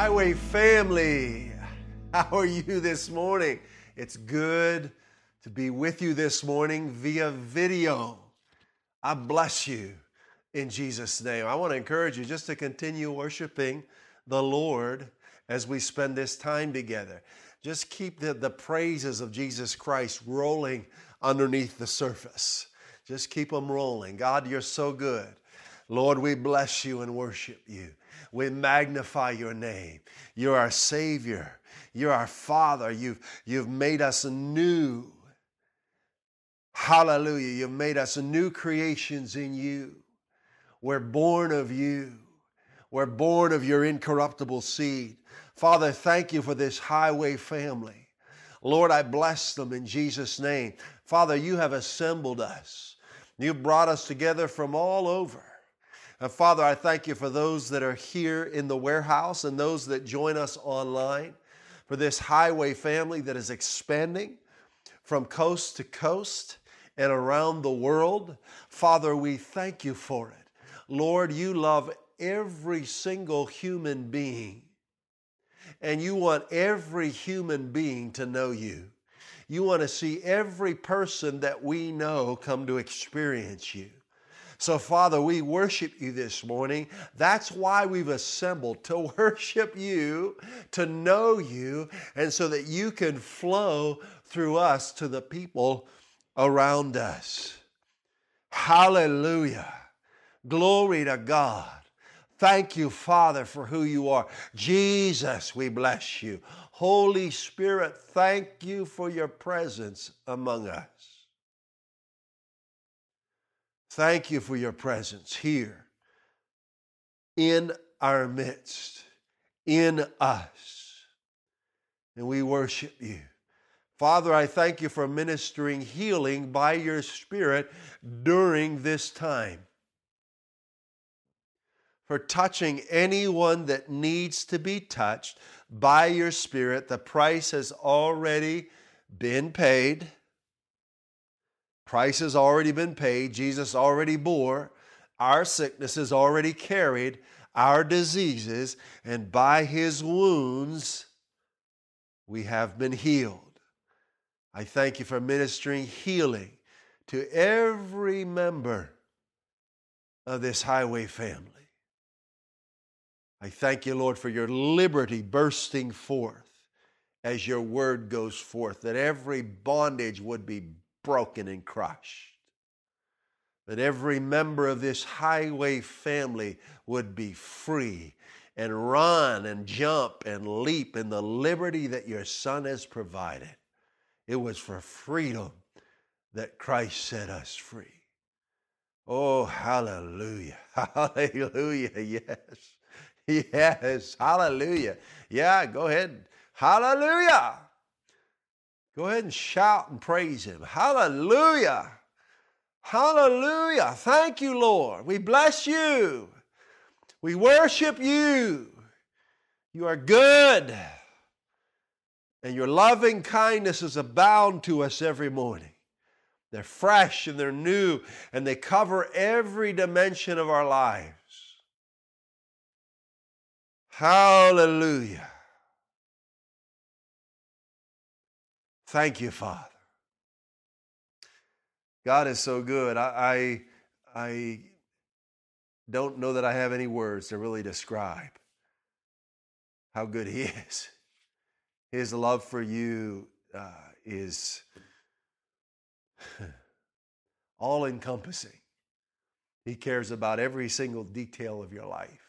Highway family, how are you this morning? It's good to be with you this morning via video. I bless you in Jesus' name. I want to encourage you just to continue worshiping the Lord as we spend this time together. Just keep the, the praises of Jesus Christ rolling underneath the surface. Just keep them rolling. God, you're so good. Lord, we bless you and worship you. We magnify your name. You're our Savior. You're our Father. You've, you've made us new. Hallelujah. You've made us new creations in you. We're born of you. We're born of your incorruptible seed. Father, thank you for this highway family. Lord, I bless them in Jesus' name. Father, you have assembled us. You brought us together from all over. And Father, I thank you for those that are here in the warehouse and those that join us online, for this highway family that is expanding from coast to coast and around the world. Father, we thank you for it. Lord, you love every single human being, and you want every human being to know you. You want to see every person that we know come to experience you. So, Father, we worship you this morning. That's why we've assembled to worship you, to know you, and so that you can flow through us to the people around us. Hallelujah. Glory to God. Thank you, Father, for who you are. Jesus, we bless you. Holy Spirit, thank you for your presence among us. Thank you for your presence here in our midst, in us. And we worship you. Father, I thank you for ministering healing by your Spirit during this time. For touching anyone that needs to be touched by your Spirit. The price has already been paid. Price has already been paid. Jesus already bore our sicknesses, already carried our diseases, and by his wounds we have been healed. I thank you for ministering healing to every member of this highway family. I thank you, Lord, for your liberty bursting forth as your word goes forth, that every bondage would be broken and crushed. That every member of this highway family would be free and run and jump and leap in the liberty that your Son has provided. It was for freedom that Christ set us free. Oh, hallelujah. Hallelujah. Yes. Yes. Hallelujah. Yeah, go ahead. Hallelujah. Go ahead and shout and praise Him. Hallelujah. Hallelujah. Thank you, Lord. We bless you. We worship you. You are good. And your loving kindnesses abound to us every morning. They're fresh and they're new and they cover every dimension of our lives. Hallelujah. Thank you, Father. God is so good. I, I, I don't know that I have any words to really describe how good He is. His love for you uh, is all encompassing. He cares about every single detail of your life.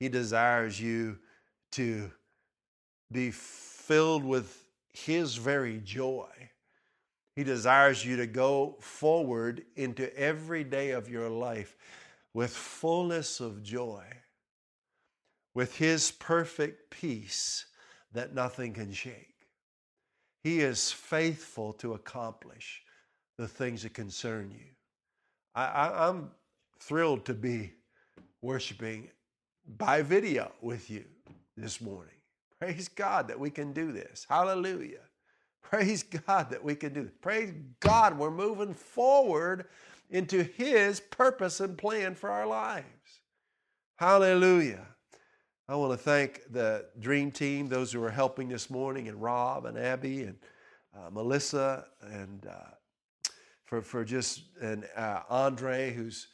He desires you to be filled with his very joy. He desires you to go forward into every day of your life with fullness of joy. with his perfect peace that nothing can shake. He is faithful to accomplish the things that concern you. I, am thrilled to be worshiping by video with you this morning. Praise God that we can do this. Hallelujah. Praise God that we can do this. Praise God we're moving forward into His purpose and plan for our lives. Hallelujah. I want to thank the dream team, those who are helping this morning, and Rob and Abby and uh, Melissa and uh, for, for just and uh, Andre who's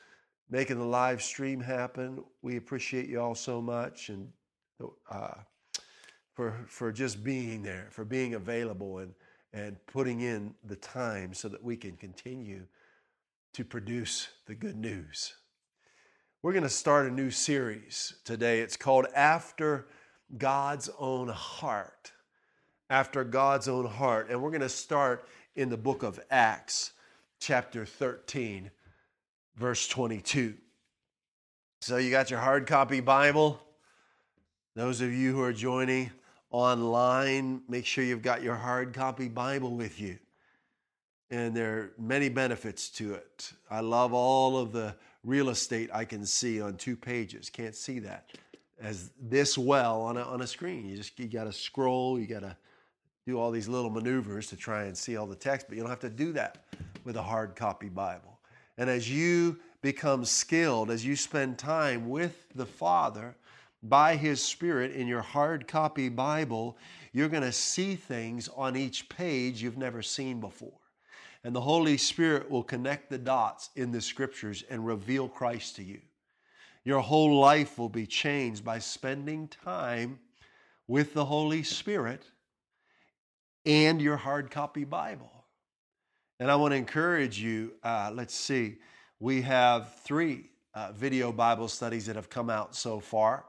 making the live stream happen. We appreciate you all so much and uh, for for just being there, for being available and and putting in the time so that we can continue to produce the good news. We're going to start a new series today. It's called After God's Own Heart. After God's Own Heart. And we're going to start in the book of Acts, chapter 13, verse 22. So you got your hard copy Bible. Those of you who are joining online, make sure you've got your hard copy Bible with you. And there are many benefits to it. I love all of the real estate I can see on two pages. Can't see that as this well on a, on a screen. You just you got to scroll, you got to do all these little maneuvers to try and see all the text, but you don't have to do that with a hard copy Bible. And as you become skilled, as you spend time with the Father by His Spirit in your hard copy Bible, you're going to see things on each page you've never seen before. And the Holy Spirit will connect the dots in the scriptures and reveal Christ to you. Your whole life will be changed by spending time with the Holy Spirit and your hard copy Bible. And I want to encourage you, uh, let's see, we have three uh, video Bible studies that have come out so far.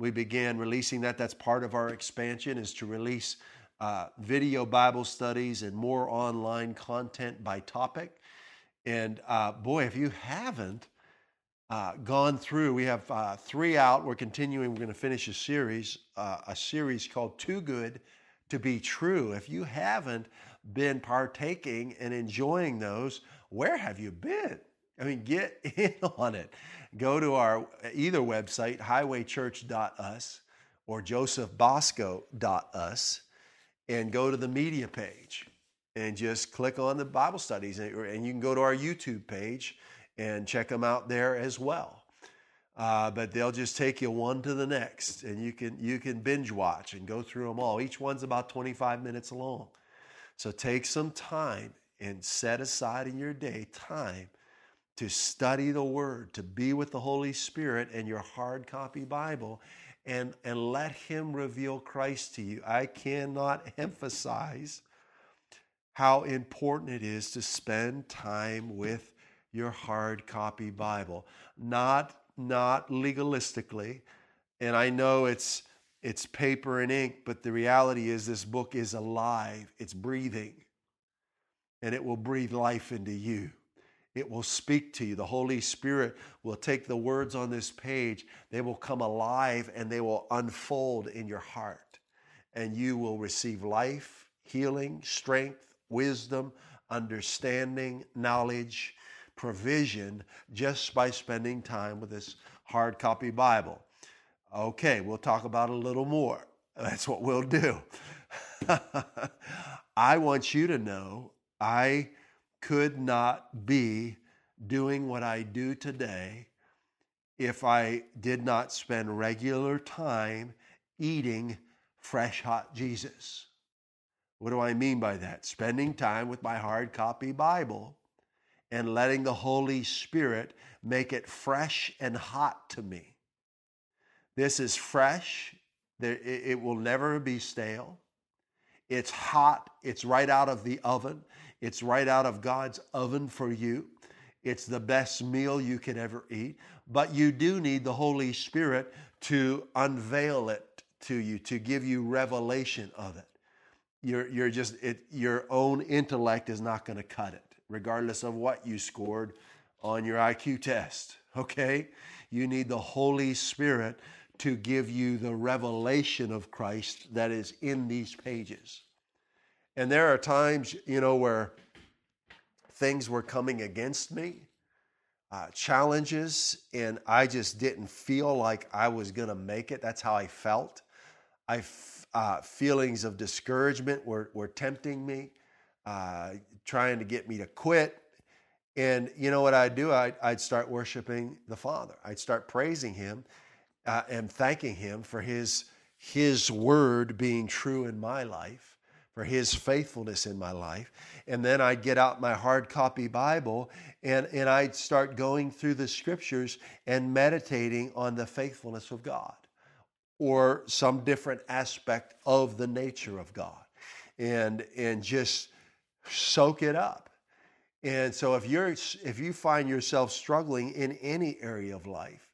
We began releasing that. That's part of our expansion is to release uh, video Bible studies and more online content by topic. And uh, boy, if you haven't uh, gone through, we have uh, three out. We're continuing. We're going to finish a series, uh, a series called "Too Good to Be True." If you haven't been partaking and enjoying those, where have you been? I mean, get in on it. Go to our either website, highwaychurch.us or josephbosco.us and go to the media page and just click on the Bible studies. And you can go to our YouTube page and check them out there as well. Uh, but they'll just take you one to the next, and you can you can binge watch and go through them all. Each one's about 25 minutes long. So take some time and set aside in your day time to study the Word, to be with the Holy Spirit and your hard copy Bible, and, and let Him reveal Christ to you. I cannot emphasize how important it is to spend time with your hard copy Bible, not, not legalistically. And I know it's, it's paper and ink, but the reality is this book is alive, it's breathing, and it will breathe life into you. It will speak to you. The Holy Spirit will take the words on this page, they will come alive and they will unfold in your heart. And you will receive life, healing, strength, wisdom, understanding, knowledge, provision just by spending time with this hard copy Bible. Okay, we'll talk about a little more. That's what we'll do. I want you to know I could not be doing what I do today if I did not spend regular time eating fresh, hot Jesus. What do I mean by that? Spending time with my hard copy Bible and letting the Holy Spirit make it fresh and hot to me. This is fresh, it will never be stale. It's hot, it's right out of the oven. It's right out of God's oven for you. It's the best meal you could ever eat. But you do need the Holy Spirit to unveil it to you, to give you revelation of it. You're, you're just, it, your own intellect is not going to cut it, regardless of what you scored on your IQ test. Okay? You need the Holy Spirit to give you the revelation of Christ that is in these pages. And there are times, you know, where things were coming against me, uh, challenges, and I just didn't feel like I was going to make it. That's how I felt. I uh, feelings of discouragement were, were tempting me, uh, trying to get me to quit. And you know what I'd do? I'd, I'd start worshiping the Father. I'd start praising Him uh, and thanking Him for His, His word being true in my life, for His faithfulness in my life. And then I'd get out my hard copy Bible and, and I'd start going through the scriptures and meditating on the faithfulness of God or some different aspect of the nature of God and, and just soak it up. And so if you're if you find yourself struggling in any area of life,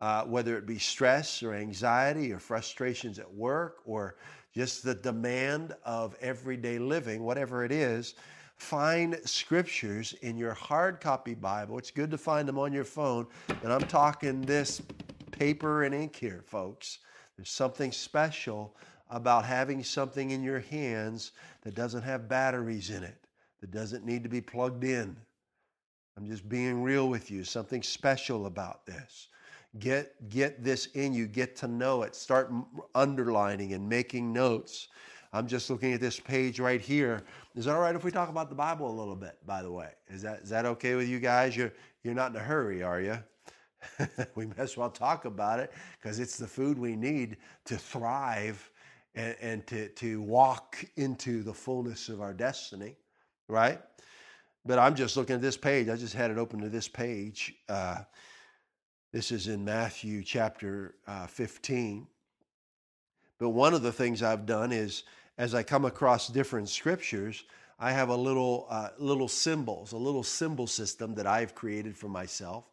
uh, whether it be stress or anxiety or frustrations at work or just the demand of everyday living, whatever it is, find scriptures in your hard copy Bible. It's good to find them on your phone. And I'm talking this paper and ink here, folks. There's something special about having something in your hands that doesn't have batteries in it, that doesn't need to be plugged in. I'm just being real with you. Something special about this. Get, get this in you, get to know it. Start underlining and making notes. I'm just looking at this page right here. Is that all right if we talk about the Bible a little bit, by the way? Is that, is that okay with you guys? You're, you're not in a hurry, are you? we may as well talk about it because it's the food we need to thrive and, and to, to walk into the fullness of our destiny, right? But I'm just looking at this page. I just had it open to this page. Uh, this is in Matthew chapter uh, 15. But one of the things I've done is as I come across different scriptures, I have a little uh, little symbols, a little symbol system that I've created for myself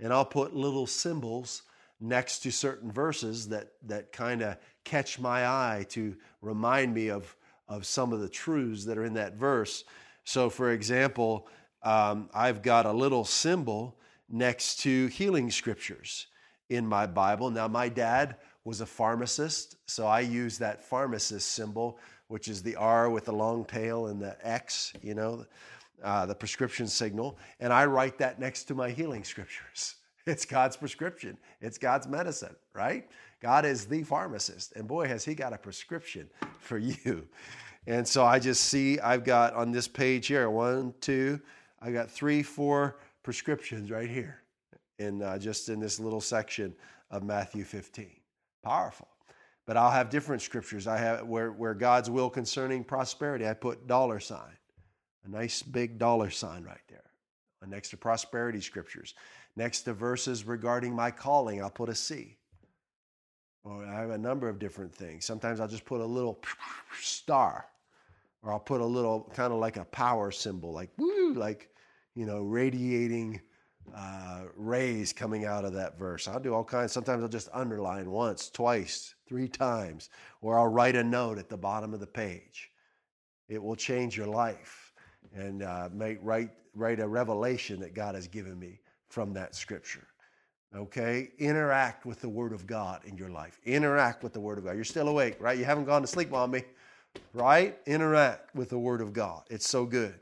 and I'll put little symbols next to certain verses that, that kind of catch my eye to remind me of, of some of the truths that are in that verse. So, for example, um, I've got a little symbol next to healing scriptures in my Bible. Now, my dad was a pharmacist, so I use that pharmacist symbol, which is the R with the long tail and the X, you know uh, the prescription signal, and I write that next to my healing scriptures. It's God's prescription, it's God's medicine, right? God is the pharmacist, and boy, has He got a prescription for you. And so I just see I've got on this page here one, two, I've got three, four prescriptions right here, in uh, just in this little section of Matthew 15. Powerful. But I'll have different scriptures. I have where, where God's will concerning prosperity, I put dollar sign a nice big dollar sign right there. Next to prosperity scriptures. Next to verses regarding my calling, I'll put a C. Or I have a number of different things. Sometimes I'll just put a little star, or I'll put a little kind of like a power symbol, like woo, like you know, radiating uh, rays coming out of that verse. I'll do all kinds. Sometimes I'll just underline once, twice, three times, or I'll write a note at the bottom of the page. It will change your life and uh, make write write a revelation that God has given me from that scripture. Okay, interact with the Word of God in your life. Interact with the Word of God. You're still awake, right? You haven't gone to sleep on me, right? Interact with the Word of God. It's so good.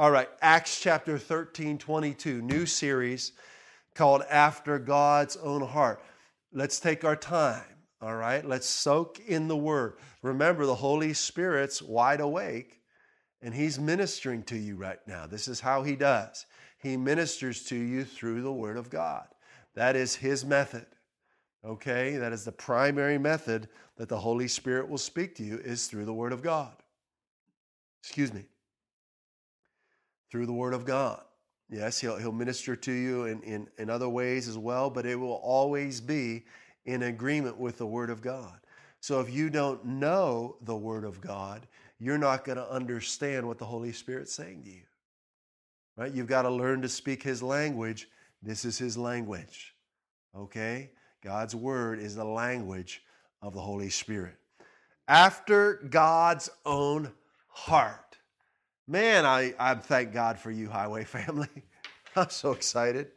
All right, Acts chapter 13, 22, new series called After God's Own Heart. Let's take our time, all right? Let's soak in the Word. Remember, the Holy Spirit's wide awake and He's ministering to you right now. This is how He does. He ministers to you through the Word of God. That is His method. Okay? That is the primary method that the Holy Spirit will speak to you is through the Word of God. Excuse me. Through the Word of God. Yes, He'll, he'll minister to you in, in, in other ways as well, but it will always be in agreement with the Word of God. So if you don't know the Word of God, you're not going to understand what the Holy Spirit's saying to you. Right? You've got to learn to speak His language. This is His language. Okay? God's Word is the language of the Holy Spirit. After God's own heart. Man, I, I thank God for you, Highway family. I'm so excited.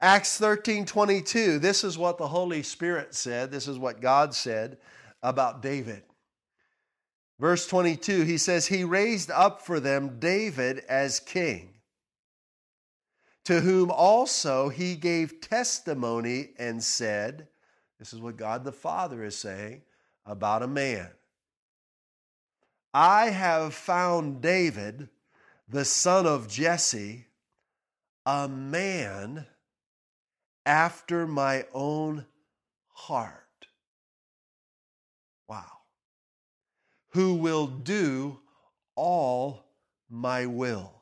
Acts 13 22, this is what the Holy Spirit said. This is what God said about David. Verse 22, he says, He raised up for them David as king, to whom also he gave testimony and said, This is what God the Father is saying about a man. I have found David, the son of Jesse, a man after my own heart. Wow. Who will do all my will.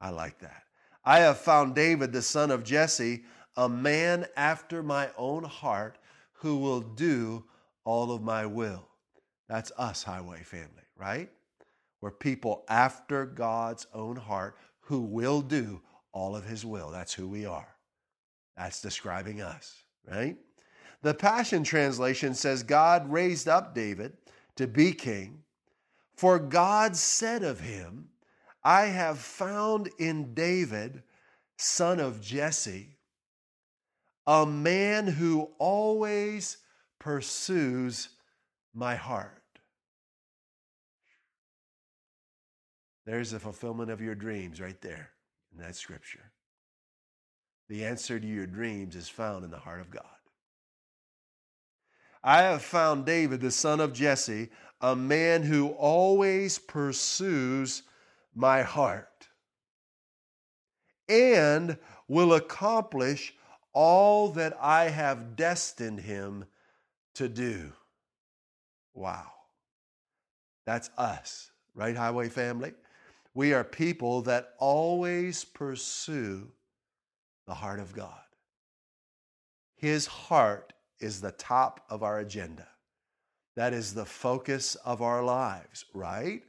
I like that. I have found David, the son of Jesse, a man after my own heart who will do all of my will. That's us, Highway family, right? We're people after God's own heart who will do all of his will. That's who we are. That's describing us, right? The Passion Translation says God raised up David to be king, for God said of him, I have found in David, son of Jesse, a man who always pursues my heart. There's the fulfillment of your dreams right there in that scripture. The answer to your dreams is found in the heart of God. I have found David, the son of Jesse, a man who always pursues my heart and will accomplish all that I have destined him to do. Wow. That's us, right, Highway family? We are people that always pursue the heart of God. His heart is the top of our agenda. That is the focus of our lives, right?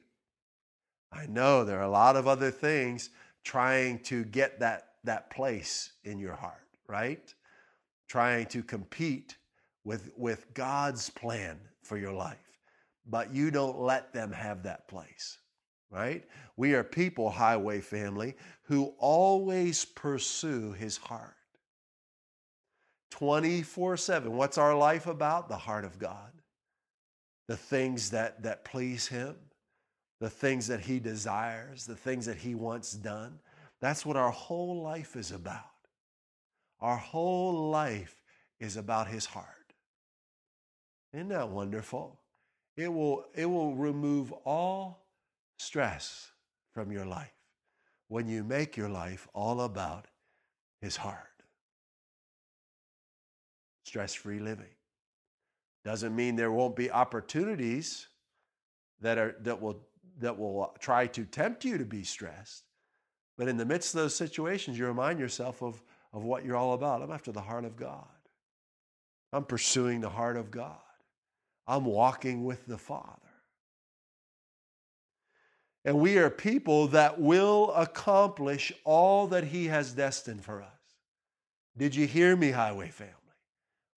I know there are a lot of other things trying to get that, that place in your heart, right? Trying to compete with, with God's plan for your life. But you don't let them have that place right? We are people, highway family, who always pursue his heart. 24 7. What's our life about? The heart of God. The things that, that please him, the things that he desires, the things that he wants done. That's what our whole life is about. Our whole life is about his heart. Isn't that wonderful? It will, it will remove all stress from your life when you make your life all about His heart. Stress free living. Doesn't mean there won't be opportunities that, are, that, will, that will try to tempt you to be stressed. But in the midst of those situations, you remind yourself of, of what you're all about. I'm after the heart of God. I'm pursuing the heart of God. I'm walking with the Father. And we are people that will accomplish all that He has destined for us. Did you hear me, Highway family?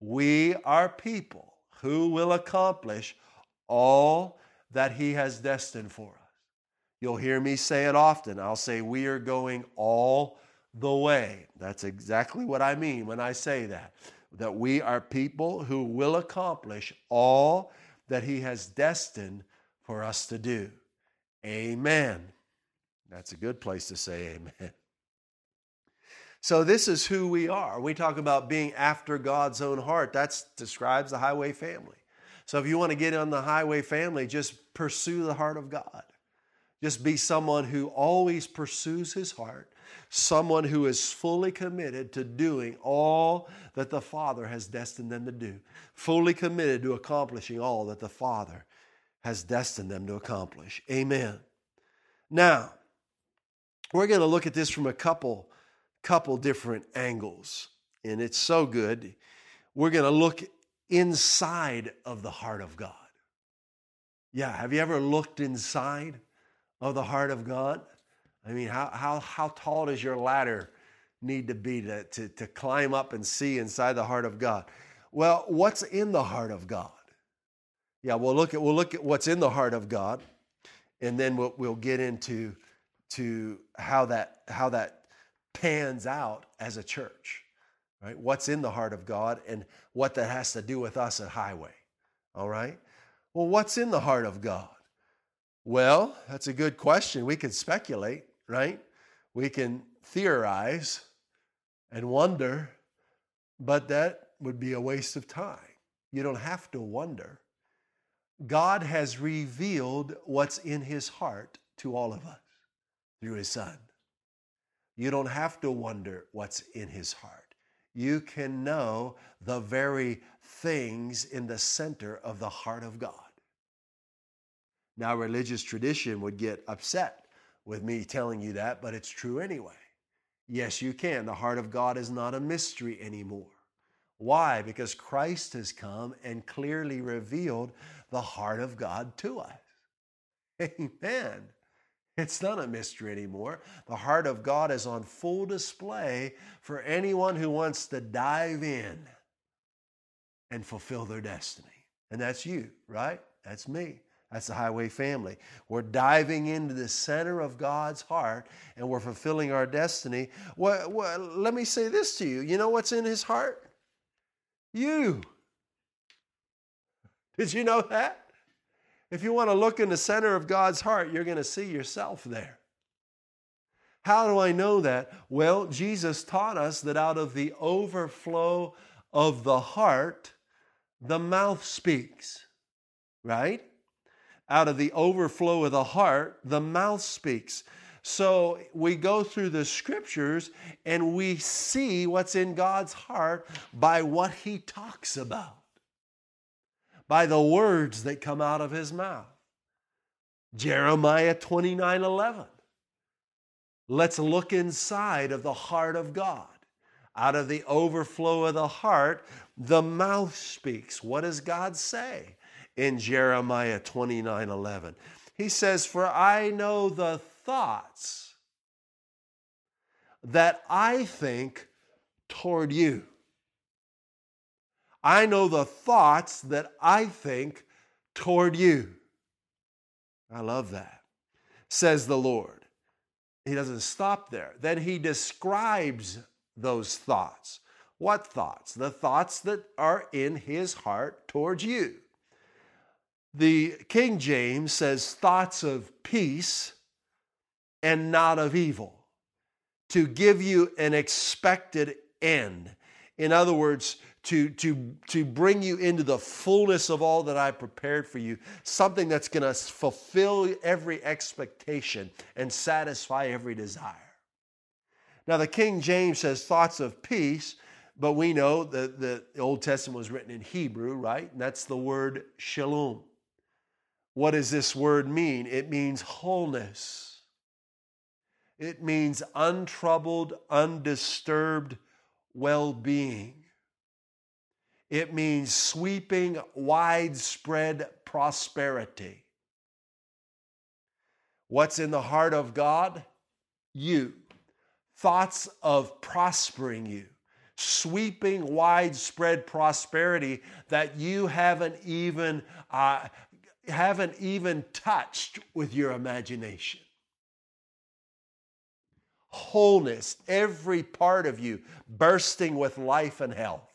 We are people who will accomplish all that He has destined for us. You'll hear me say it often. I'll say, We are going all the way. That's exactly what I mean when I say that. That we are people who will accomplish all that He has destined for us to do. Amen. That's a good place to say amen. So, this is who we are. We talk about being after God's own heart. That describes the highway family. So, if you want to get on the highway family, just pursue the heart of God. Just be someone who always pursues his heart, someone who is fully committed to doing all that the Father has destined them to do, fully committed to accomplishing all that the Father has destined them to accomplish. Amen. Now, we're going to look at this from a couple couple different angles, and it's so good. We're going to look inside of the heart of God. Yeah, have you ever looked inside of the heart of God? I mean, how, how, how tall does your ladder need to be to, to, to climb up and see inside the heart of God? Well, what's in the heart of God? yeah, we'll look at we'll look at what's in the heart of God, and then we'll we'll get into to how that how that pans out as a church, right? What's in the heart of God and what that has to do with us at Highway, all right? Well, what's in the heart of God? Well, that's a good question. We can speculate, right? We can theorize and wonder, but that would be a waste of time. You don't have to wonder. God has revealed what's in his heart to all of us through his son. You don't have to wonder what's in his heart. You can know the very things in the center of the heart of God. Now, religious tradition would get upset with me telling you that, but it's true anyway. Yes, you can. The heart of God is not a mystery anymore. Why? Because Christ has come and clearly revealed the heart of God to us. Amen. It's not a mystery anymore. The heart of God is on full display for anyone who wants to dive in and fulfill their destiny. And that's you, right? That's me. That's the highway family. We're diving into the center of God's heart and we're fulfilling our destiny. Let me say this to you. You know what's in his heart? You. Did you know that? If you want to look in the center of God's heart, you're going to see yourself there. How do I know that? Well, Jesus taught us that out of the overflow of the heart, the mouth speaks, right? Out of the overflow of the heart, the mouth speaks. So we go through the scriptures and we see what's in God's heart by what he talks about by the words that come out of his mouth. Jeremiah 29 11. Let's look inside of the heart of God. Out of the overflow of the heart, the mouth speaks. What does God say in Jeremiah 29 11? He says, For I know the thoughts that I think toward you I know the thoughts that I think toward you. I love that, says the Lord. He doesn't stop there. Then he describes those thoughts. What thoughts? The thoughts that are in his heart towards you. The King James says thoughts of peace and not of evil, to give you an expected end. In other words, to, to, to bring you into the fullness of all that I prepared for you, something that's going to fulfill every expectation and satisfy every desire. Now, the King James says thoughts of peace, but we know that the Old Testament was written in Hebrew, right? And that's the word shalom. What does this word mean? It means wholeness. It means untroubled, undisturbed well being. It means sweeping, widespread prosperity. What's in the heart of God? You. Thoughts of prospering you, sweeping, widespread prosperity that you haven't even uh, haven't even touched with your imagination. Wholeness, every part of you bursting with life and health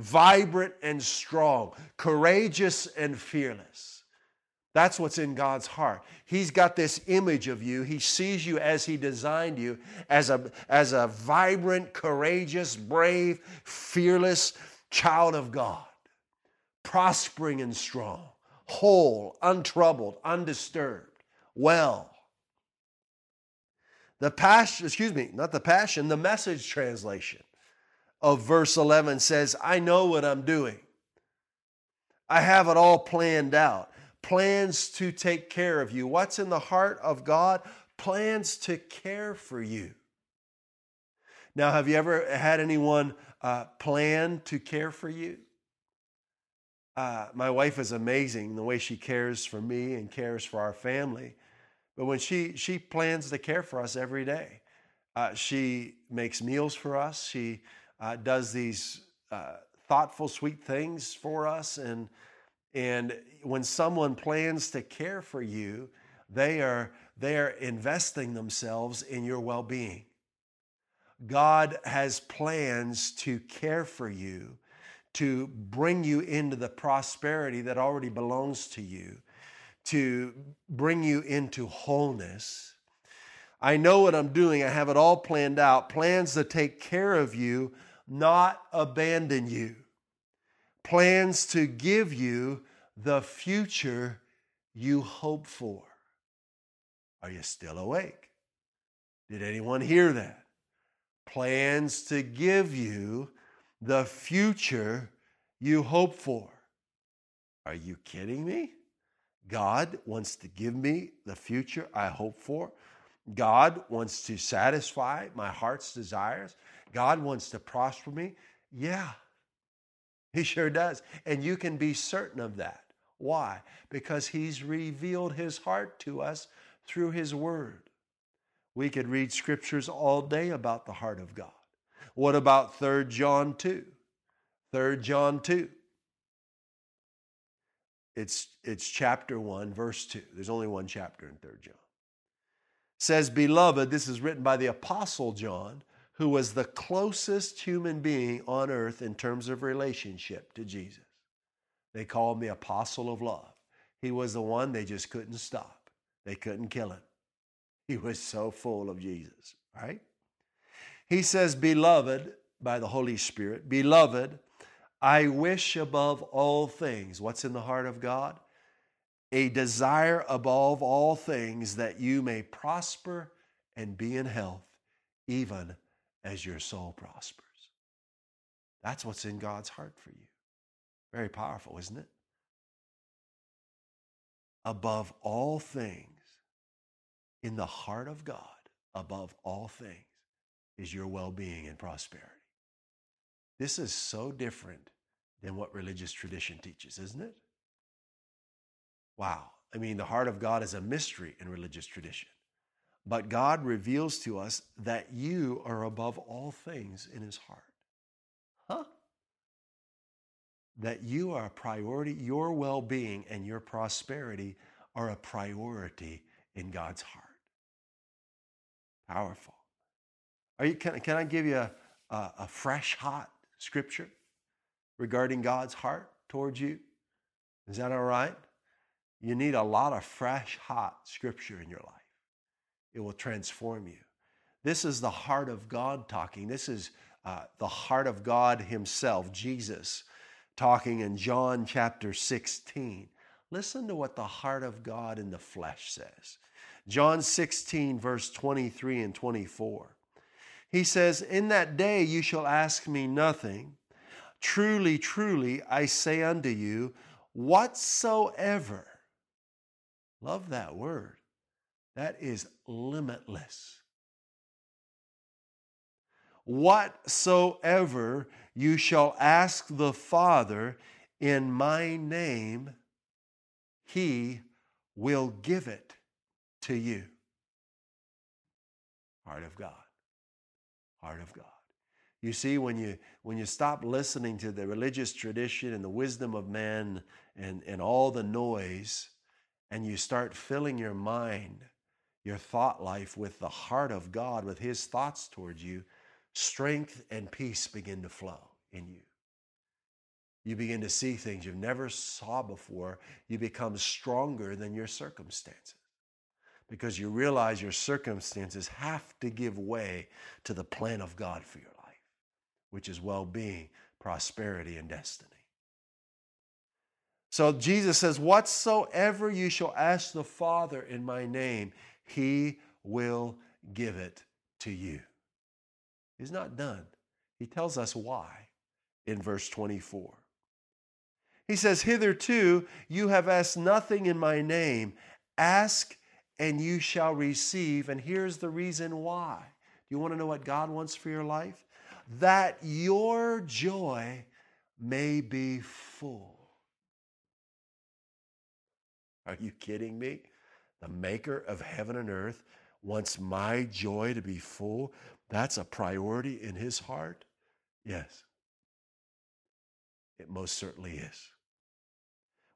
vibrant and strong, courageous and fearless. That's what's in God's heart. He's got this image of you. He sees you as He designed you as a, as a vibrant, courageous, brave, fearless child of God, prospering and strong, whole, untroubled, undisturbed, well. The passion, excuse me, not the passion, the message translation of verse 11 says, I know what I'm doing. I have it all planned out. Plans to take care of you. What's in the heart of God? Plans to care for you. Now, have you ever had anyone uh, plan to care for you? Uh, my wife is amazing the way she cares for me and cares for our family. But when she she plans to care for us every day, uh, she makes meals for us. She uh, does these uh, thoughtful, sweet things for us. And, and when someone plans to care for you, they are, they are investing themselves in your well being. God has plans to care for you, to bring you into the prosperity that already belongs to you, to bring you into wholeness. I know what I'm doing. I have it all planned out. Plans to take care of you, not abandon you. Plans to give you the future you hope for. Are you still awake? Did anyone hear that? Plans to give you the future you hope for. Are you kidding me? God wants to give me the future I hope for. God wants to satisfy my heart's desires. God wants to prosper me. Yeah, He sure does. And you can be certain of that. Why? Because He's revealed His heart to us through His Word. We could read scriptures all day about the heart of God. What about 3 John 2? 3 John 2. It's, it's chapter 1, verse 2. There's only one chapter in 3 John. It says, Beloved, this is written by the Apostle John, who was the closest human being on earth in terms of relationship to Jesus. They call him the Apostle of Love. He was the one they just couldn't stop, they couldn't kill him. He was so full of Jesus, right? He says, Beloved, by the Holy Spirit, Beloved, I wish above all things, what's in the heart of God? A desire above all things that you may prosper and be in health, even as your soul prospers. That's what's in God's heart for you. Very powerful, isn't it? Above all things, in the heart of God, above all things, is your well being and prosperity. This is so different than what religious tradition teaches, isn't it? Wow. I mean, the heart of God is a mystery in religious tradition. But God reveals to us that you are above all things in His heart. Huh? That you are a priority, your well being and your prosperity are a priority in God's heart. Powerful. You, can, can I give you a, a, a fresh, hot scripture regarding God's heart towards you? Is that all right? You need a lot of fresh, hot scripture in your life. It will transform you. This is the heart of God talking. This is uh, the heart of God Himself, Jesus, talking in John chapter 16. Listen to what the heart of God in the flesh says. John 16, verse 23 and 24. He says, In that day you shall ask me nothing. Truly, truly, I say unto you, whatsoever. Love that word. That is limitless. Whatsoever you shall ask the Father in my name, he will give it to you. Heart of God. Heart of God. You see, when you when you stop listening to the religious tradition and the wisdom of man and, and all the noise, and you start filling your mind, your thought life with the heart of God, with his thoughts towards you, strength and peace begin to flow in you. You begin to see things you've never saw before. You become stronger than your circumstances because you realize your circumstances have to give way to the plan of God for your life, which is well being, prosperity, and destiny. So Jesus says, Whatsoever you shall ask the Father in my name, he will give it to you. He's not done. He tells us why in verse 24. He says, Hitherto you have asked nothing in my name. Ask and you shall receive. And here's the reason why. Do you want to know what God wants for your life? That your joy may be full. Are you kidding me? The maker of heaven and earth wants my joy to be full. That's a priority in his heart. Yes, it most certainly is.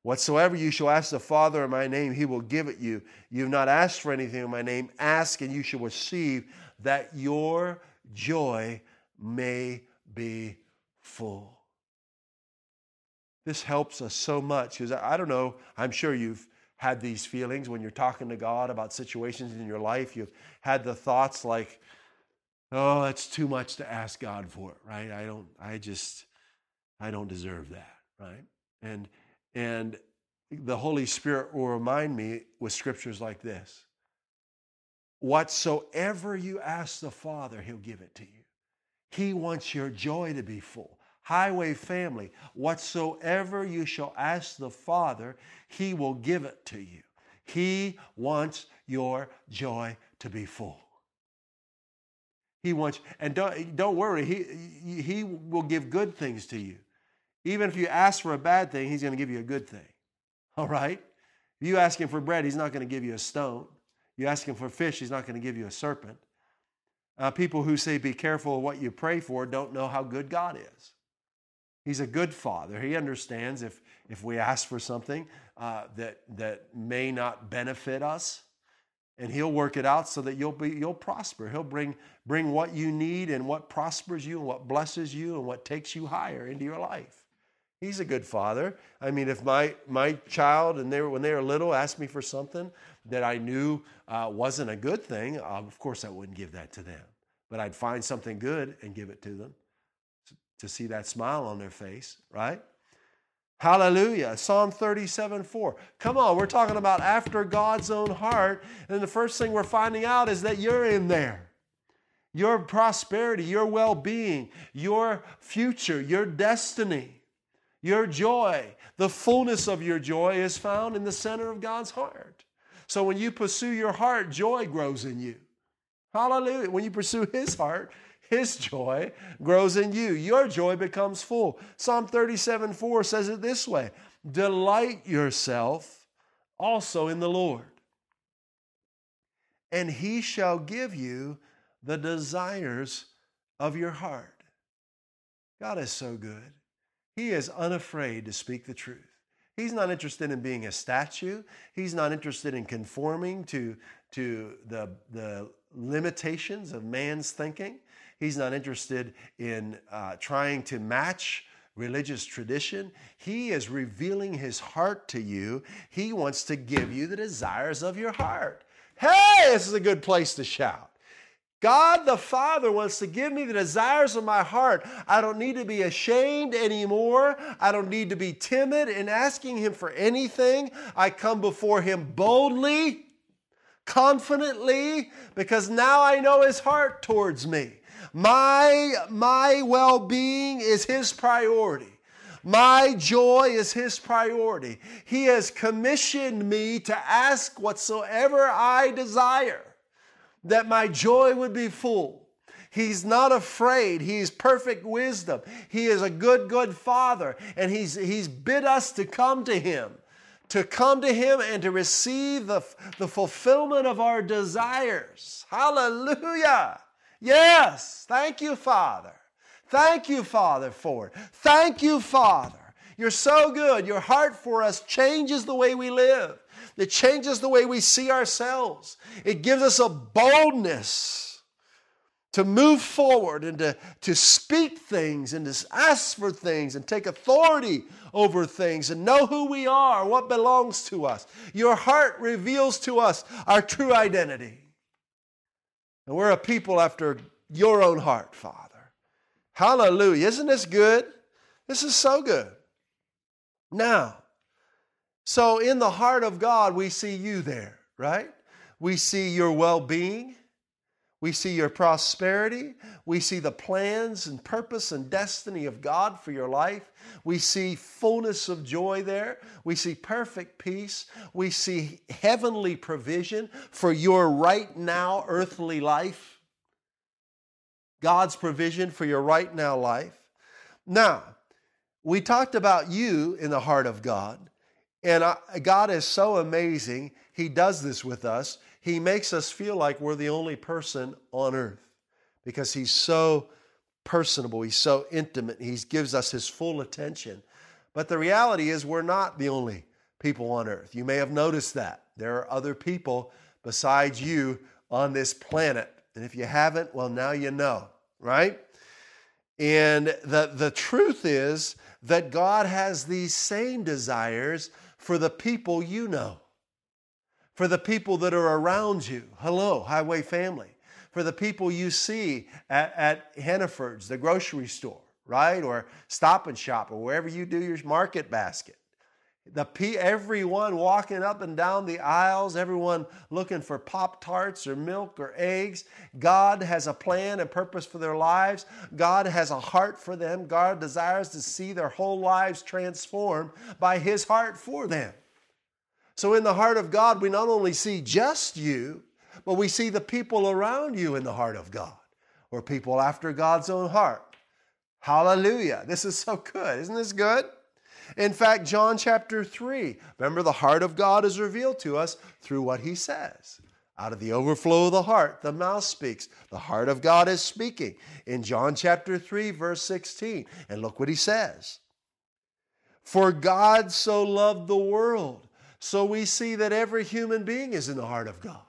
Whatsoever you shall ask the Father in my name, he will give it you. You have not asked for anything in my name. Ask and you shall receive, that your joy may be full. This helps us so much because I don't know, I'm sure you've had these feelings when you're talking to God about situations in your life. You've had the thoughts like, oh, it's too much to ask God for, right? I don't, I just, I don't deserve that, right? And, and the Holy Spirit will remind me with scriptures like this Whatsoever you ask the Father, He'll give it to you. He wants your joy to be full. Highway family, whatsoever you shall ask the Father, He will give it to you. He wants your joy to be full. He wants, and don't, don't worry, he, he will give good things to you. Even if you ask for a bad thing, He's going to give you a good thing. All right? If you ask Him for bread, He's not going to give you a stone. You ask him for fish, he's not going to give you a serpent. Uh, people who say, be careful of what you pray for, don't know how good God is. He's a good father. He understands if, if we ask for something uh, that, that may not benefit us, and he'll work it out so that you'll, be, you'll prosper. He'll bring, bring what you need and what prospers you and what blesses you and what takes you higher into your life. He's a good father. I mean, if my, my child and they were, when they were little asked me for something that I knew uh, wasn't a good thing, uh, of course I wouldn't give that to them. But I'd find something good and give it to them to see that smile on their face, right? Hallelujah. Psalm 37 4. Come on, we're talking about after God's own heart. And the first thing we're finding out is that you're in there. Your prosperity, your well being, your future, your destiny. Your joy, the fullness of your joy is found in the center of God's heart. So when you pursue your heart, joy grows in you. Hallelujah. When you pursue His heart, His joy grows in you. Your joy becomes full. Psalm 37 4 says it this way Delight yourself also in the Lord, and He shall give you the desires of your heart. God is so good. He is unafraid to speak the truth. He's not interested in being a statue. He's not interested in conforming to, to the, the limitations of man's thinking. He's not interested in uh, trying to match religious tradition. He is revealing his heart to you. He wants to give you the desires of your heart. Hey, this is a good place to shout. God the Father wants to give me the desires of my heart. I don't need to be ashamed anymore. I don't need to be timid in asking Him for anything. I come before Him boldly, confidently, because now I know His heart towards me. My, my well being is His priority. My joy is His priority. He has commissioned me to ask whatsoever I desire that my joy would be full. He's not afraid. He's perfect wisdom. He is a good, good father. And he's, he's bid us to come to him, to come to him and to receive the, the fulfillment of our desires. Hallelujah. Yes. Thank you, Father. Thank you, Father, for it. Thank you, Father. You're so good. Your heart for us changes the way we live. It changes the way we see ourselves. It gives us a boldness to move forward and to, to speak things and to ask for things and take authority over things and know who we are, what belongs to us. Your heart reveals to us our true identity. And we're a people after your own heart, Father. Hallelujah. Isn't this good? This is so good. Now, so, in the heart of God, we see you there, right? We see your well being. We see your prosperity. We see the plans and purpose and destiny of God for your life. We see fullness of joy there. We see perfect peace. We see heavenly provision for your right now earthly life. God's provision for your right now life. Now, we talked about you in the heart of God. And I, God is so amazing. He does this with us. He makes us feel like we're the only person on earth because He's so personable, He's so intimate, He gives us His full attention. But the reality is, we're not the only people on earth. You may have noticed that. There are other people besides you on this planet. And if you haven't, well, now you know. right? And the, the truth is that God has these same desires for the people you know, for the people that are around you. Hello, Highway family. For the people you see at, at Hannaford's, the grocery store, right? Or Stop and Shop, or wherever you do your market basket the P, everyone walking up and down the aisles, everyone looking for Pop Tarts or milk or eggs. God has a plan and purpose for their lives. God has a heart for them. God desires to see their whole lives transformed by His heart for them. So, in the heart of God, we not only see just you, but we see the people around you in the heart of God, or people after God's own heart. Hallelujah. This is so good. Isn't this good? In fact, John chapter 3, remember the heart of God is revealed to us through what he says. Out of the overflow of the heart, the mouth speaks. The heart of God is speaking. In John chapter 3, verse 16, and look what he says. For God so loved the world. So we see that every human being is in the heart of God.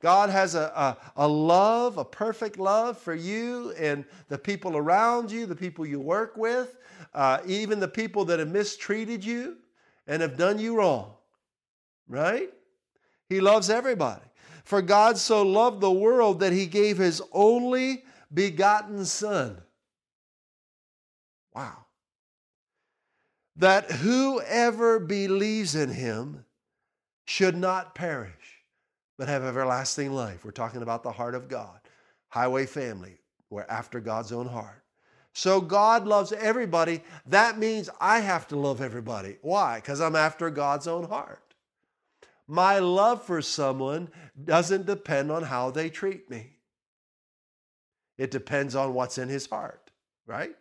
God has a, a, a, love, a perfect love for you and the people around you, the people you work with, uh, even the people that have mistreated you and have done you wrong. Right? He loves everybody. For God so loved the world that he gave his only begotten Son. Wow. That whoever believes in him should not perish, but have everlasting life. We're talking about the heart of God. Highway family, we're after God's own heart. So God loves everybody. That means I have to love everybody. Why? Because I'm after God's own heart. My love for someone doesn't depend on how they treat me. It depends on what's in his heart, right?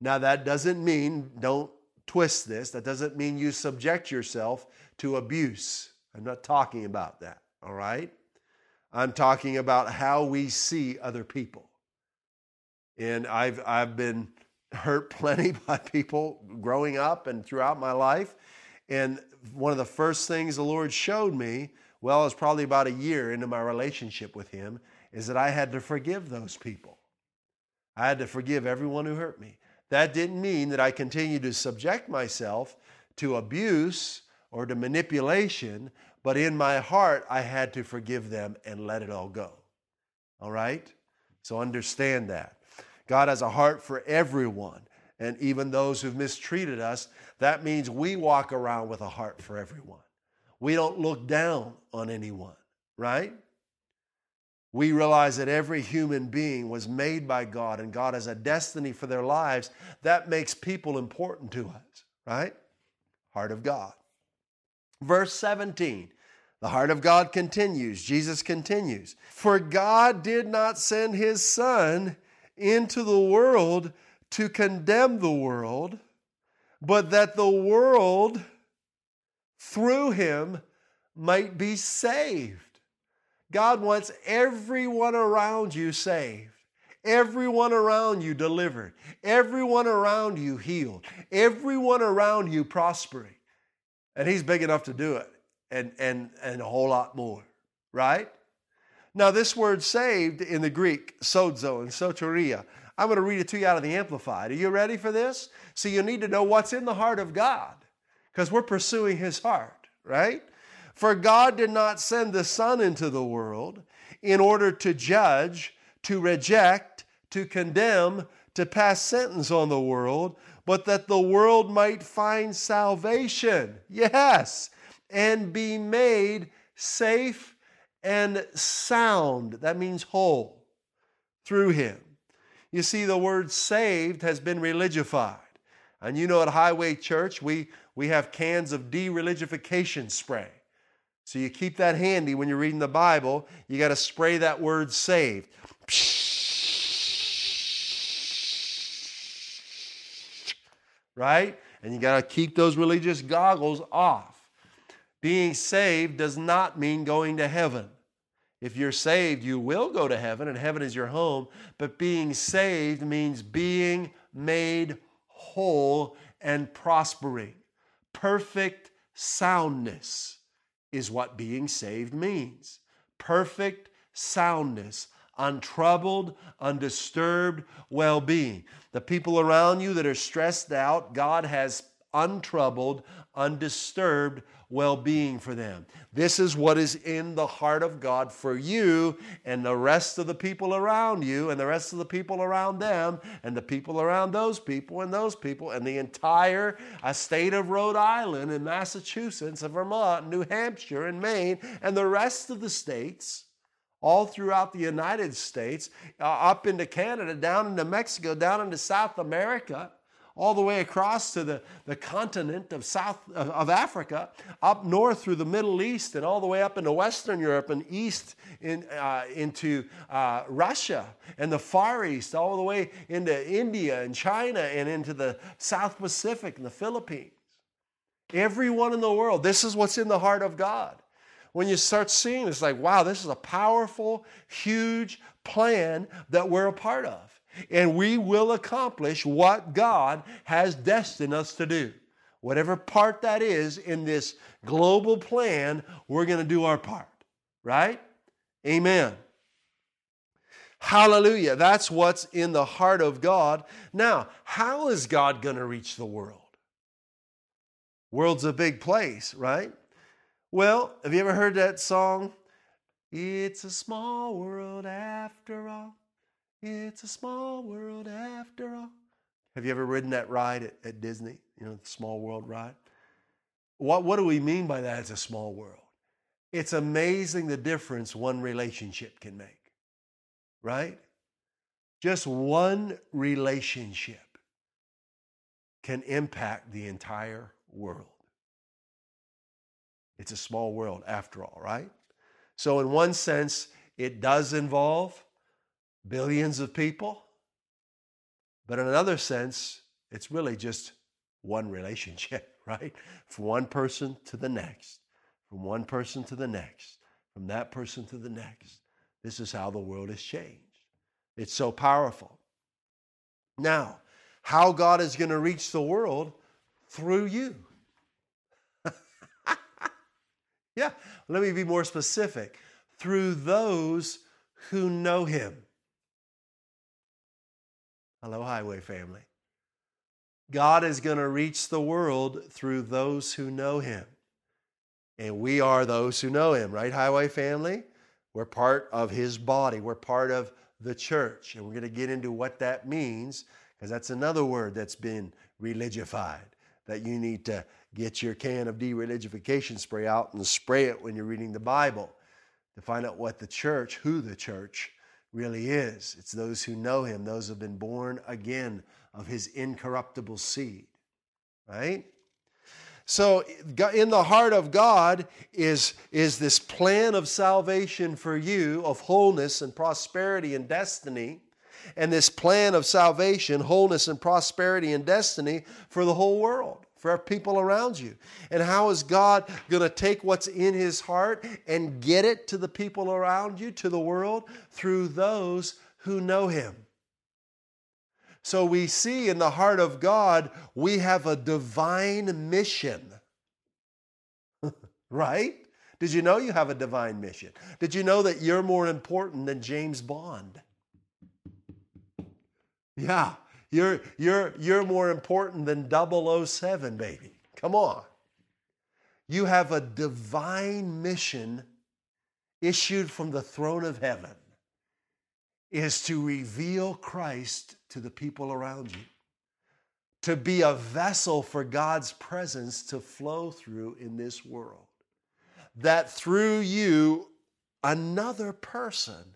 Now, that doesn't mean, don't twist this, that doesn't mean you subject yourself to abuse. I'm not talking about that, all right? I'm talking about how we see other people. And I've, I've been hurt plenty by people growing up and throughout my life. And one of the first things the Lord showed me, well, it was probably about a year into my relationship with Him, is that I had to forgive those people. I had to forgive everyone who hurt me. That didn't mean that I continued to subject myself to abuse or to manipulation, but in my heart, I had to forgive them and let it all go. All right? So understand that. God has a heart for everyone, and even those who've mistreated us. That means we walk around with a heart for everyone. We don't look down on anyone, right? We realize that every human being was made by God and God has a destiny for their lives. That makes people important to us, right? Heart of God. Verse 17 the heart of God continues. Jesus continues. For God did not send his Son into the world to condemn the world, but that the world through him might be saved. God wants everyone around you saved, everyone around you delivered, everyone around you healed, everyone around you prospering. And He's big enough to do it and, and, and a whole lot more, right? Now, this word saved in the Greek, sozo and soteria, I'm going to read it to you out of the Amplified. Are you ready for this? So, you need to know what's in the heart of God because we're pursuing His heart, right? For God did not send the Son into the world in order to judge, to reject, to condemn, to pass sentence on the world, but that the world might find salvation. Yes, and be made safe and sound. That means whole through him. You see, the word saved has been religified. And you know, at Highway Church, we, we have cans of de religification spray. So you keep that handy when you're reading the Bible. You got to spray that word saved. Right? And you got to keep those religious goggles off. Being saved does not mean going to heaven. If you're saved, you will go to heaven, and heaven is your home. But being saved means being made whole and prospering. Perfect soundness is what being saved means. Perfect soundness, untroubled, undisturbed well being. The people around you that are stressed out, God has untroubled, undisturbed well being for them. This is what is in the heart of God for you and the rest of the people around you, and the rest of the people around them, and the people around those people, and those people, and the entire uh, state of Rhode Island, and Massachusetts, and Vermont, New Hampshire, and Maine, and the rest of the states all throughout the United States, uh, up into Canada, down into Mexico, down into South America, all the way across to the, the continent of South of Africa, up north through the Middle East, and all the way up into Western Europe and east in, uh, into uh, Russia and the Far East, all the way into India and China and into the South Pacific and the Philippines. Everyone in the world, this is what's in the heart of God when you start seeing it's like, wow, this is a powerful, huge plan that we're a part of. And we will accomplish what God has destined us to do. Whatever part that is in this global plan, we're going to do our part. Right? Amen. Hallelujah. That's what's in the heart of God. Now, how is God going to reach the world? World's a big place, right? Well, have you ever heard that song? It's a small world after all. It's a small world after all. Have you ever ridden that ride at, at Disney? You know, the small world ride? What, what do we mean by that? It's a small world. It's amazing the difference one relationship can make, right? Just one relationship can impact the entire world. It's a small world after all, right? So, in one sense, it does involve billions of people. But in another sense, it's really just one relationship, right? From one person to the next, from one person to the next, from that person to the next. This is how the world has changed. It's so powerful. Now, how God is going to reach the world through you. Yeah, let me be more specific. Through those who know him. Hello, Highway family. God is going to reach the world through those who know him. And we are those who know him, right, Highway family? We're part of his body, we're part of the church. And we're going to get into what that means because that's another word that's been religified that you need to get your can of de-religification spray out and spray it when you're reading the Bible to find out what the church, who the church really is. It's those who know him, those who have been born again of his incorruptible seed, right? So, in the heart of God is, is this plan of salvation for you, of wholeness and prosperity and destiny, and this plan of salvation, wholeness and prosperity and destiny for the whole world for people around you. And how is God going to take what's in his heart and get it to the people around you, to the world, through those who know him? So we see in the heart of God, we have a divine mission. right? Did you know you have a divine mission? Did you know that you're more important than James Bond? Yeah. You're, you're, you're more important than 007, baby. Come on. You have a divine mission issued from the throne of heaven is to reveal Christ to the people around you, to be a vessel for God's presence to flow through in this world. That through you, another person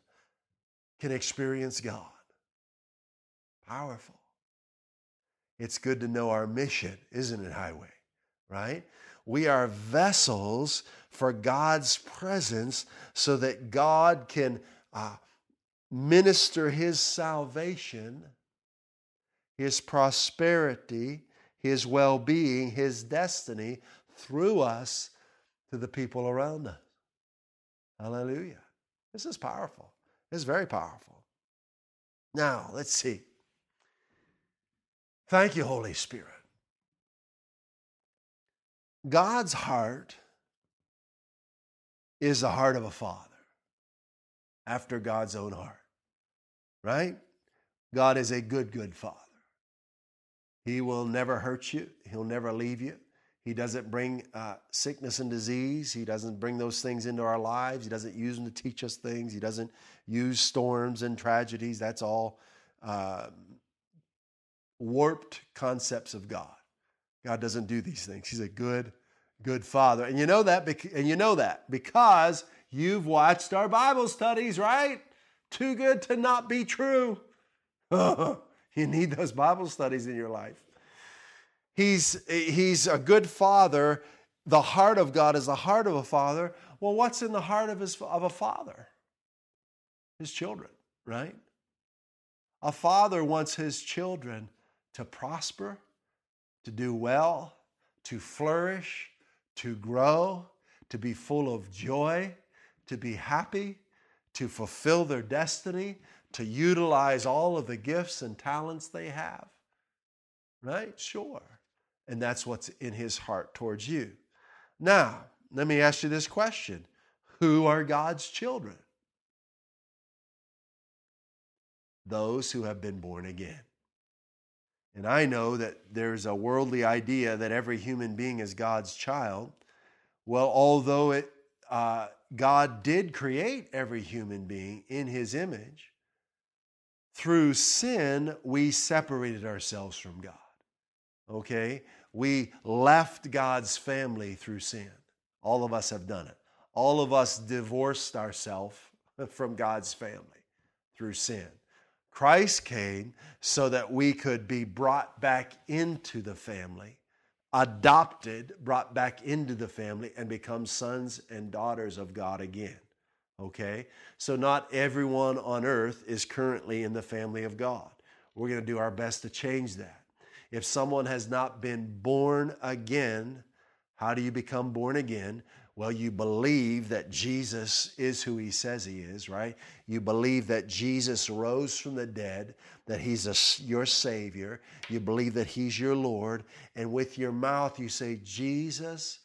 can experience God. Powerful. It's good to know our mission, isn't it, Highway? Right? We are vessels for God's presence so that God can uh, minister His salvation, His prosperity, His well being, His destiny through us to the people around us. Hallelujah. This is powerful. Is very powerful. Now, let's see. Thank you, Holy Spirit. God's heart is the heart of a father after God's own heart. right? God is a good, good Father. He will never hurt you, He'll never leave you. He doesn't bring uh, sickness and disease. He doesn't bring those things into our lives. He doesn't use them to teach us things. He doesn't use storms and tragedies. That's all uh, warped concepts of God. God doesn't do these things. He's a good, good Father, and you know that. And you know that because you've watched our Bible studies, right? Too good to not be true. you need those Bible studies in your life. He's, he's a good father. The heart of God is the heart of a father. Well, what's in the heart of, his, of a father? His children, right? A father wants his children to prosper, to do well, to flourish, to grow, to be full of joy, to be happy, to fulfill their destiny, to utilize all of the gifts and talents they have. Right? Sure. And that's what's in his heart towards you. Now, let me ask you this question Who are God's children? Those who have been born again. And I know that there's a worldly idea that every human being is God's child. Well, although it, uh, God did create every human being in his image, through sin, we separated ourselves from God. Okay? We left God's family through sin. All of us have done it. All of us divorced ourselves from God's family through sin. Christ came so that we could be brought back into the family, adopted, brought back into the family, and become sons and daughters of God again. Okay? So, not everyone on earth is currently in the family of God. We're going to do our best to change that. If someone has not been born again, how do you become born again? Well, you believe that Jesus is who he says he is, right? You believe that Jesus rose from the dead, that he's a, your Savior. You believe that he's your Lord. And with your mouth, you say, Jesus,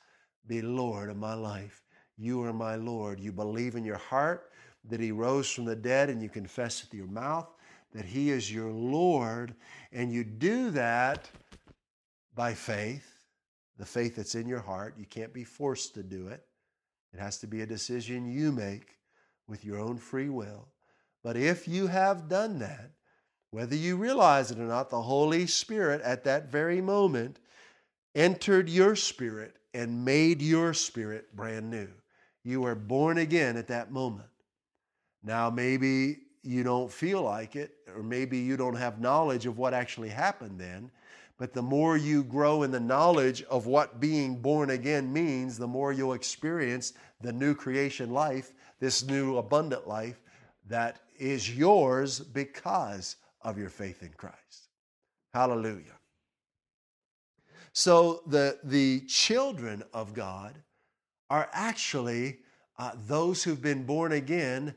be Lord of my life. You are my Lord. You believe in your heart that he rose from the dead, and you confess with your mouth that He is your Lord, and you do that by faith, the faith that's in your heart. You can't be forced to do it, it has to be a decision you make with your own free will. But if you have done that, whether you realize it or not, the Holy Spirit at that very moment entered your spirit and made your spirit brand new. You were born again at that moment. Now, maybe you don't feel like it, or maybe you don't have knowledge of what actually happened then. But the more you grow in the knowledge of what being born again means, the more you'll experience the new creation life, this new abundant life that is yours because of your faith in Christ. Hallelujah. So the, the children of God are actually uh, those who've been born again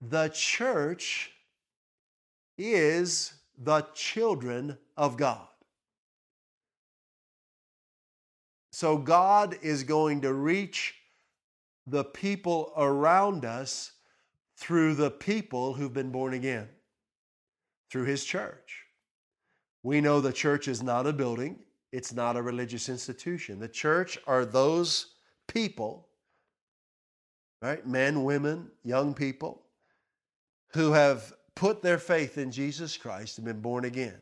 the church is the children of God. So God is going to reach the people around us through the people who've been born again, through His church. We know the church is not a building, it's not a religious institution. The church are those people, right? Men, women, young people who have put their faith in Jesus Christ and been born again.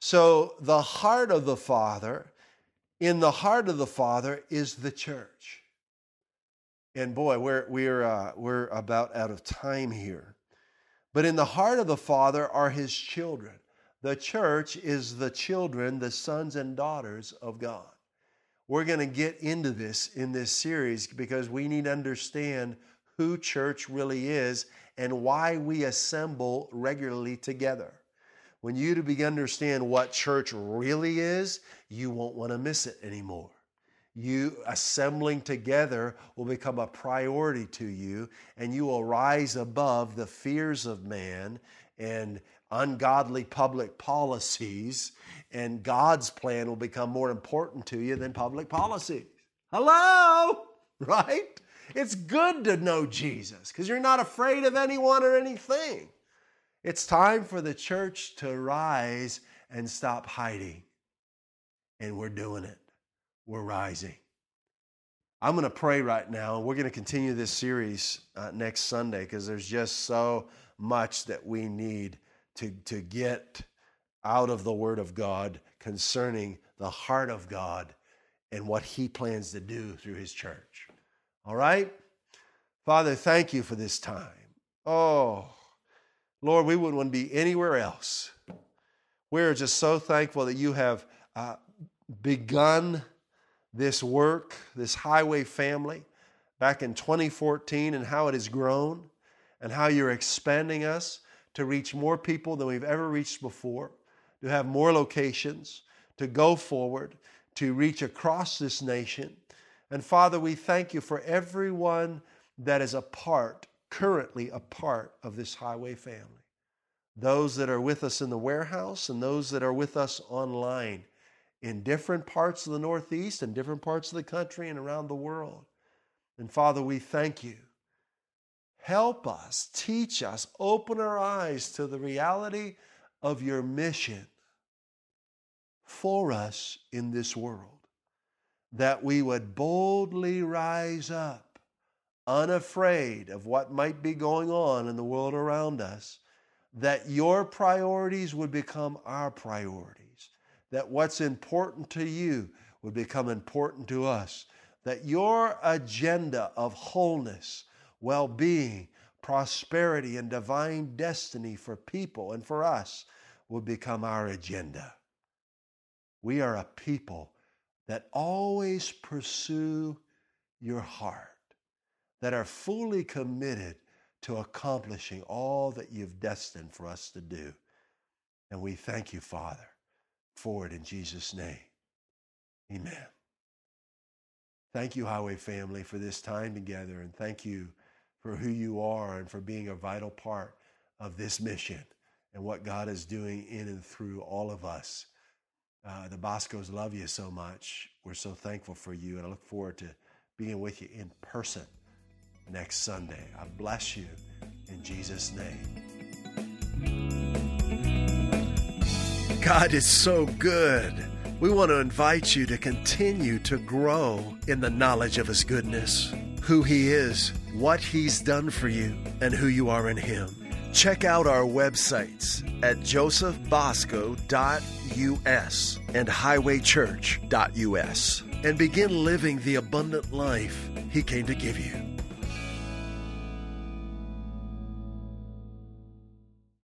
So, the heart of the Father, in the heart of the Father is the church. And boy, we're, we're, uh, we're about out of time here. But in the heart of the Father are his children. The church is the children, the sons and daughters of God. We're going to get into this in this series because we need to understand who church really is and why we assemble regularly together. When you begin to understand what church really is, you won't want to miss it anymore. You assembling together will become a priority to you, and you will rise above the fears of man and ungodly public policies, and God's plan will become more important to you than public policies. Hello? Right? It's good to know Jesus because you're not afraid of anyone or anything. It's time for the church to rise and stop hiding. And we're doing it. We're rising. I'm going to pray right now. And we're going to continue this series uh, next Sunday because there's just so much that we need to, to get out of the Word of God concerning the heart of God and what He plans to do through His church. All right? Father, thank you for this time. Oh, Lord, we wouldn't want to be anywhere else. We're just so thankful that you have uh, begun this work, this highway family, back in 2014 and how it has grown and how you're expanding us to reach more people than we've ever reached before, to have more locations, to go forward, to reach across this nation. And Father, we thank you for everyone that is a part, currently a part of this highway family. Those that are with us in the warehouse and those that are with us online in different parts of the Northeast and different parts of the country and around the world. And Father, we thank you. Help us, teach us, open our eyes to the reality of your mission for us in this world, that we would boldly rise up, unafraid of what might be going on in the world around us, that your priorities would become our priorities, that what's important to you would become important to us, that your agenda of wholeness, well being, prosperity, and divine destiny for people and for us would become our agenda. We are a people that always pursue your heart, that are fully committed to accomplishing all that you've destined for us to do. And we thank you, Father, for it in Jesus' name. Amen. Thank you, Highway family, for this time together, and thank you for who you are and for being a vital part of this mission and what God is doing in and through all of us. Uh, the Boscos love you so much. We're so thankful for you, and I look forward to being with you in person next Sunday. I bless you in Jesus' name. God is so good. We want to invite you to continue to grow in the knowledge of His goodness, who He is, what He's done for you, and who you are in Him. Check out our websites at josephbosco.us and highwaychurch.us and begin living the abundant life He came to give you.